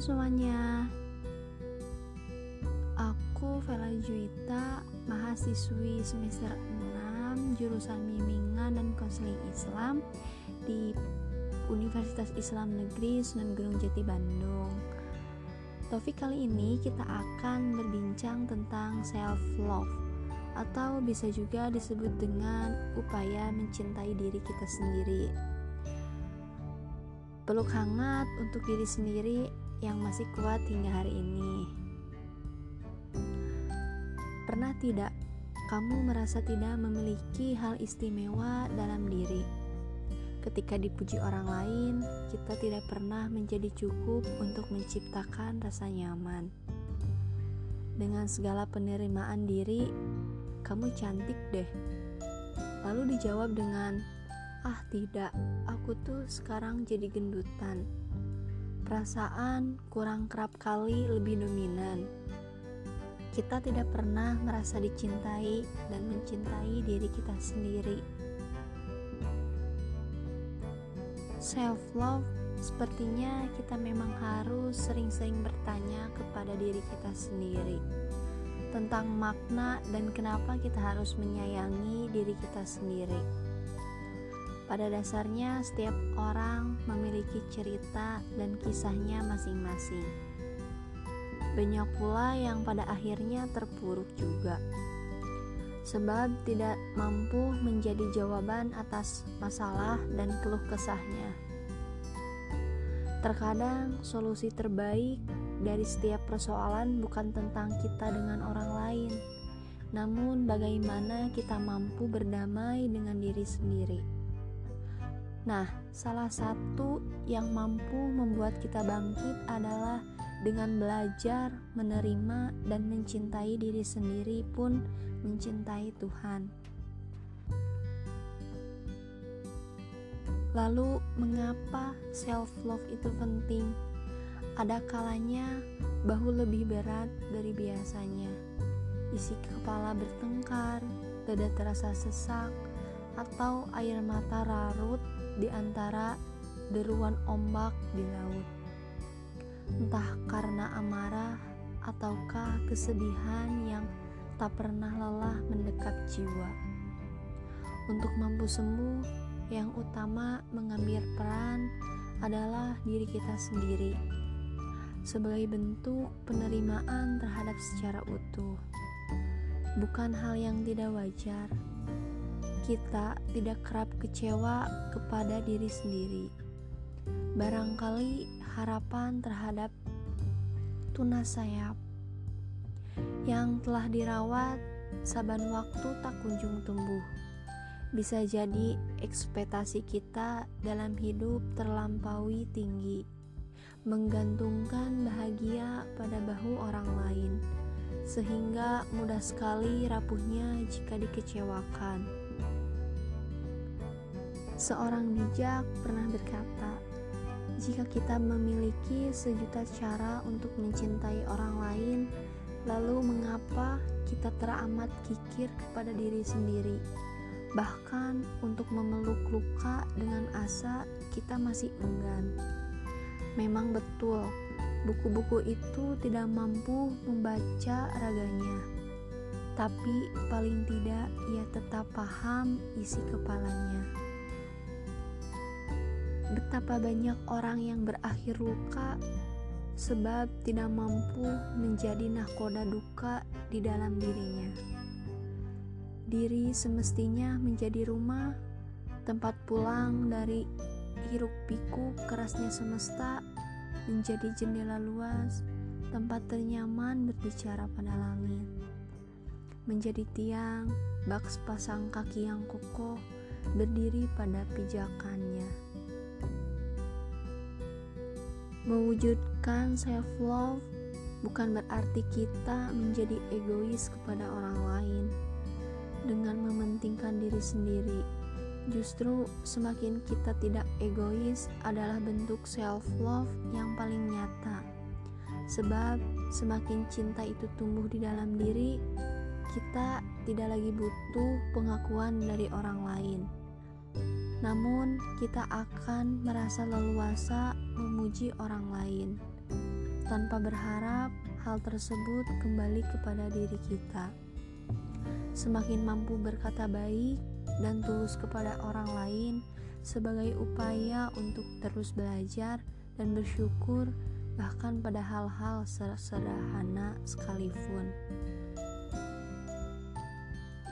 semuanya Aku Vela Juita Mahasiswi semester 6 Jurusan Bimbingan dan Konseling Islam Di Universitas Islam Negeri Sunan Gunung Jati Bandung Topik kali ini kita akan berbincang tentang self love atau bisa juga disebut dengan upaya mencintai diri kita sendiri. Peluk hangat untuk diri sendiri yang masih kuat hingga hari ini. Pernah tidak kamu merasa tidak memiliki hal istimewa dalam diri? Ketika dipuji orang lain, kita tidak pernah menjadi cukup untuk menciptakan rasa nyaman. Dengan segala penerimaan diri, kamu cantik deh. Lalu dijawab dengan Ah tidak, aku tuh sekarang jadi gendutan. Perasaan kurang kerap kali lebih dominan. Kita tidak pernah merasa dicintai dan mencintai diri kita sendiri. Self love sepertinya kita memang harus sering-sering bertanya kepada diri kita sendiri tentang makna dan kenapa kita harus menyayangi diri kita sendiri. Pada dasarnya, setiap orang memiliki cerita dan kisahnya masing-masing. Banyak pula yang pada akhirnya terpuruk juga, sebab tidak mampu menjadi jawaban atas masalah dan keluh kesahnya. Terkadang, solusi terbaik dari setiap persoalan bukan tentang kita dengan orang lain, namun bagaimana kita mampu berdamai dengan diri sendiri. Nah, salah satu yang mampu membuat kita bangkit adalah dengan belajar menerima dan mencintai diri sendiri pun mencintai Tuhan. Lalu, mengapa self love itu penting? Ada kalanya bahu lebih berat dari biasanya. Isi kepala bertengkar, dada terasa sesak, atau air mata rarut di antara deruan ombak di laut. Entah karena amarah ataukah kesedihan yang tak pernah lelah mendekap jiwa. Untuk mampu sembuh, yang utama mengambil peran adalah diri kita sendiri sebagai bentuk penerimaan terhadap secara utuh. Bukan hal yang tidak wajar kita tidak kerap kecewa kepada diri sendiri. Barangkali harapan terhadap tunas sayap yang telah dirawat saban waktu tak kunjung tumbuh. Bisa jadi ekspektasi kita dalam hidup terlampaui tinggi, menggantungkan bahagia pada bahu orang lain, sehingga mudah sekali rapuhnya jika dikecewakan. Seorang bijak pernah berkata, "Jika kita memiliki sejuta cara untuk mencintai orang lain, lalu mengapa kita teramat kikir kepada diri sendiri? Bahkan untuk memeluk luka dengan asa, kita masih enggan." Memang betul, buku-buku itu tidak mampu membaca raganya, tapi paling tidak ia tetap paham isi kepalanya. Betapa banyak orang yang berakhir luka sebab tidak mampu menjadi nahkoda duka di dalam dirinya. Diri semestinya menjadi rumah, tempat pulang dari hiruk pikuk kerasnya semesta, menjadi jendela luas, tempat ternyaman berbicara pada langit. Menjadi tiang, bak sepasang kaki yang kokoh, berdiri pada pijakannya. Mewujudkan self love bukan berarti kita menjadi egois kepada orang lain dengan mementingkan diri sendiri. Justru semakin kita tidak egois adalah bentuk self love yang paling nyata. Sebab semakin cinta itu tumbuh di dalam diri, kita tidak lagi butuh pengakuan dari orang lain namun kita akan merasa leluasa memuji orang lain. tanpa berharap hal tersebut kembali kepada diri kita. Semakin mampu berkata baik dan tulus kepada orang lain sebagai upaya untuk terus belajar dan bersyukur bahkan pada hal-hal sederhana sekalipun.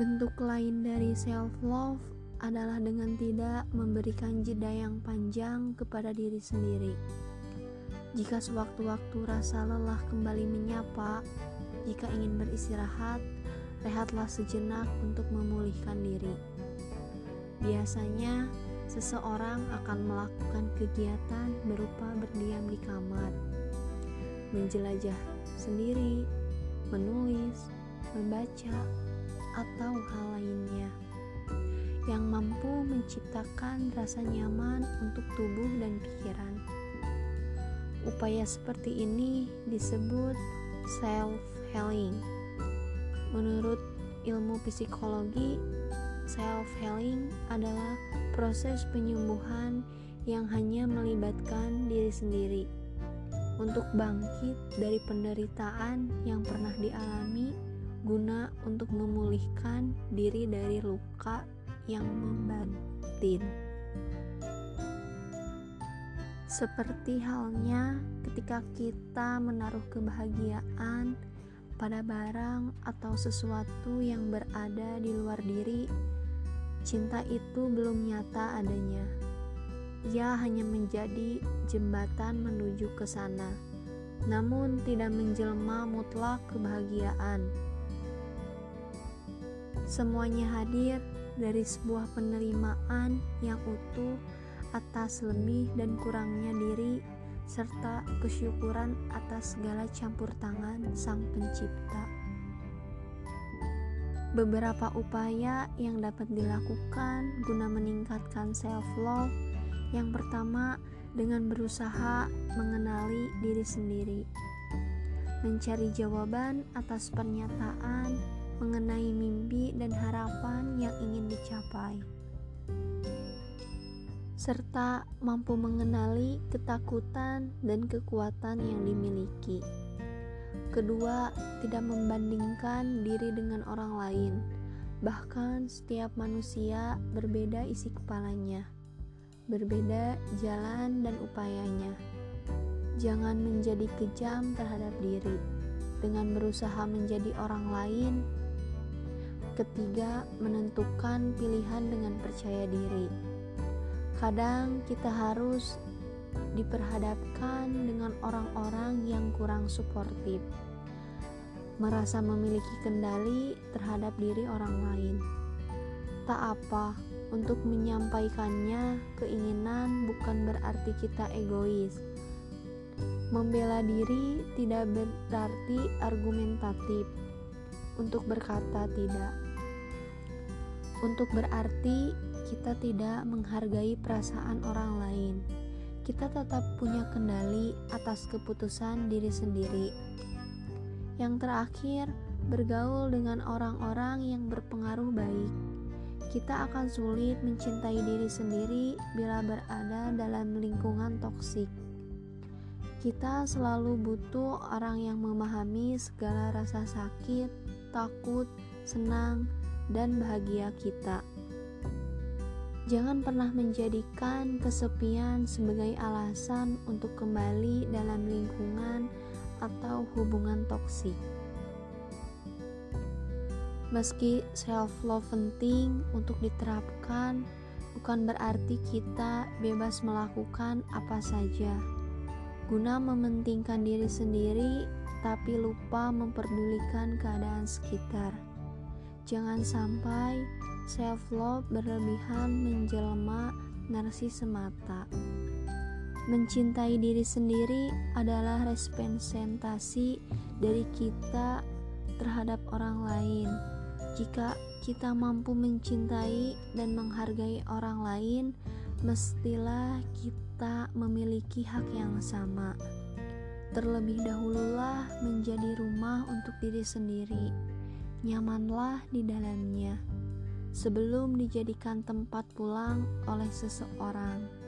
Bentuk lain dari self love adalah dengan tidak memberikan jeda yang panjang kepada diri sendiri. Jika sewaktu-waktu rasa lelah kembali menyapa, jika ingin beristirahat, rehatlah sejenak untuk memulihkan diri. Biasanya, seseorang akan melakukan kegiatan berupa berdiam di kamar, menjelajah sendiri, menulis, membaca, atau hal lainnya yang mampu menciptakan rasa nyaman untuk tubuh dan pikiran. Upaya seperti ini disebut self-healing. Menurut ilmu psikologi, self-healing adalah proses penyembuhan yang hanya melibatkan diri sendiri untuk bangkit dari penderitaan yang pernah dialami guna untuk memulihkan diri dari luka yang membatin. Seperti halnya ketika kita menaruh kebahagiaan pada barang atau sesuatu yang berada di luar diri, cinta itu belum nyata adanya. Ia hanya menjadi jembatan menuju ke sana, namun tidak menjelma mutlak kebahagiaan. Semuanya hadir dari sebuah penerimaan yang utuh atas lebih dan kurangnya diri serta kesyukuran atas segala campur tangan Sang Pencipta. Beberapa upaya yang dapat dilakukan guna meningkatkan self love. Yang pertama, dengan berusaha mengenali diri sendiri, mencari jawaban atas pernyataan mengenai mimpi dan harapan yang ingin dicapai, serta mampu mengenali ketakutan dan kekuatan yang dimiliki. Kedua, tidak membandingkan diri dengan orang lain, bahkan setiap manusia berbeda isi kepalanya, berbeda jalan dan upayanya. Jangan menjadi kejam terhadap diri dengan berusaha menjadi orang lain Ketiga, menentukan pilihan dengan percaya diri. Kadang kita harus diperhadapkan dengan orang-orang yang kurang suportif, merasa memiliki kendali terhadap diri orang lain. Tak apa, untuk menyampaikannya keinginan bukan berarti kita egois. Membela diri tidak berarti argumentatif untuk berkata tidak. Untuk berarti kita tidak menghargai perasaan orang lain. Kita tetap punya kendali atas keputusan diri sendiri. Yang terakhir, bergaul dengan orang-orang yang berpengaruh baik. Kita akan sulit mencintai diri sendiri bila berada dalam lingkungan toksik. Kita selalu butuh orang yang memahami segala rasa sakit, takut, senang, dan bahagia kita. Jangan pernah menjadikan kesepian sebagai alasan untuk kembali dalam lingkungan atau hubungan toksik. Meski self-love penting untuk diterapkan, bukan berarti kita bebas melakukan apa saja. Guna mementingkan diri sendiri, tapi lupa memperdulikan keadaan sekitar. Jangan sampai self love berlebihan menjelma narsis semata. Mencintai diri sendiri adalah representasi dari kita terhadap orang lain. Jika kita mampu mencintai dan menghargai orang lain, mestilah kita memiliki hak yang sama. Terlebih dahululah menjadi rumah untuk diri sendiri nyamanlah di dalamnya sebelum dijadikan tempat pulang oleh seseorang.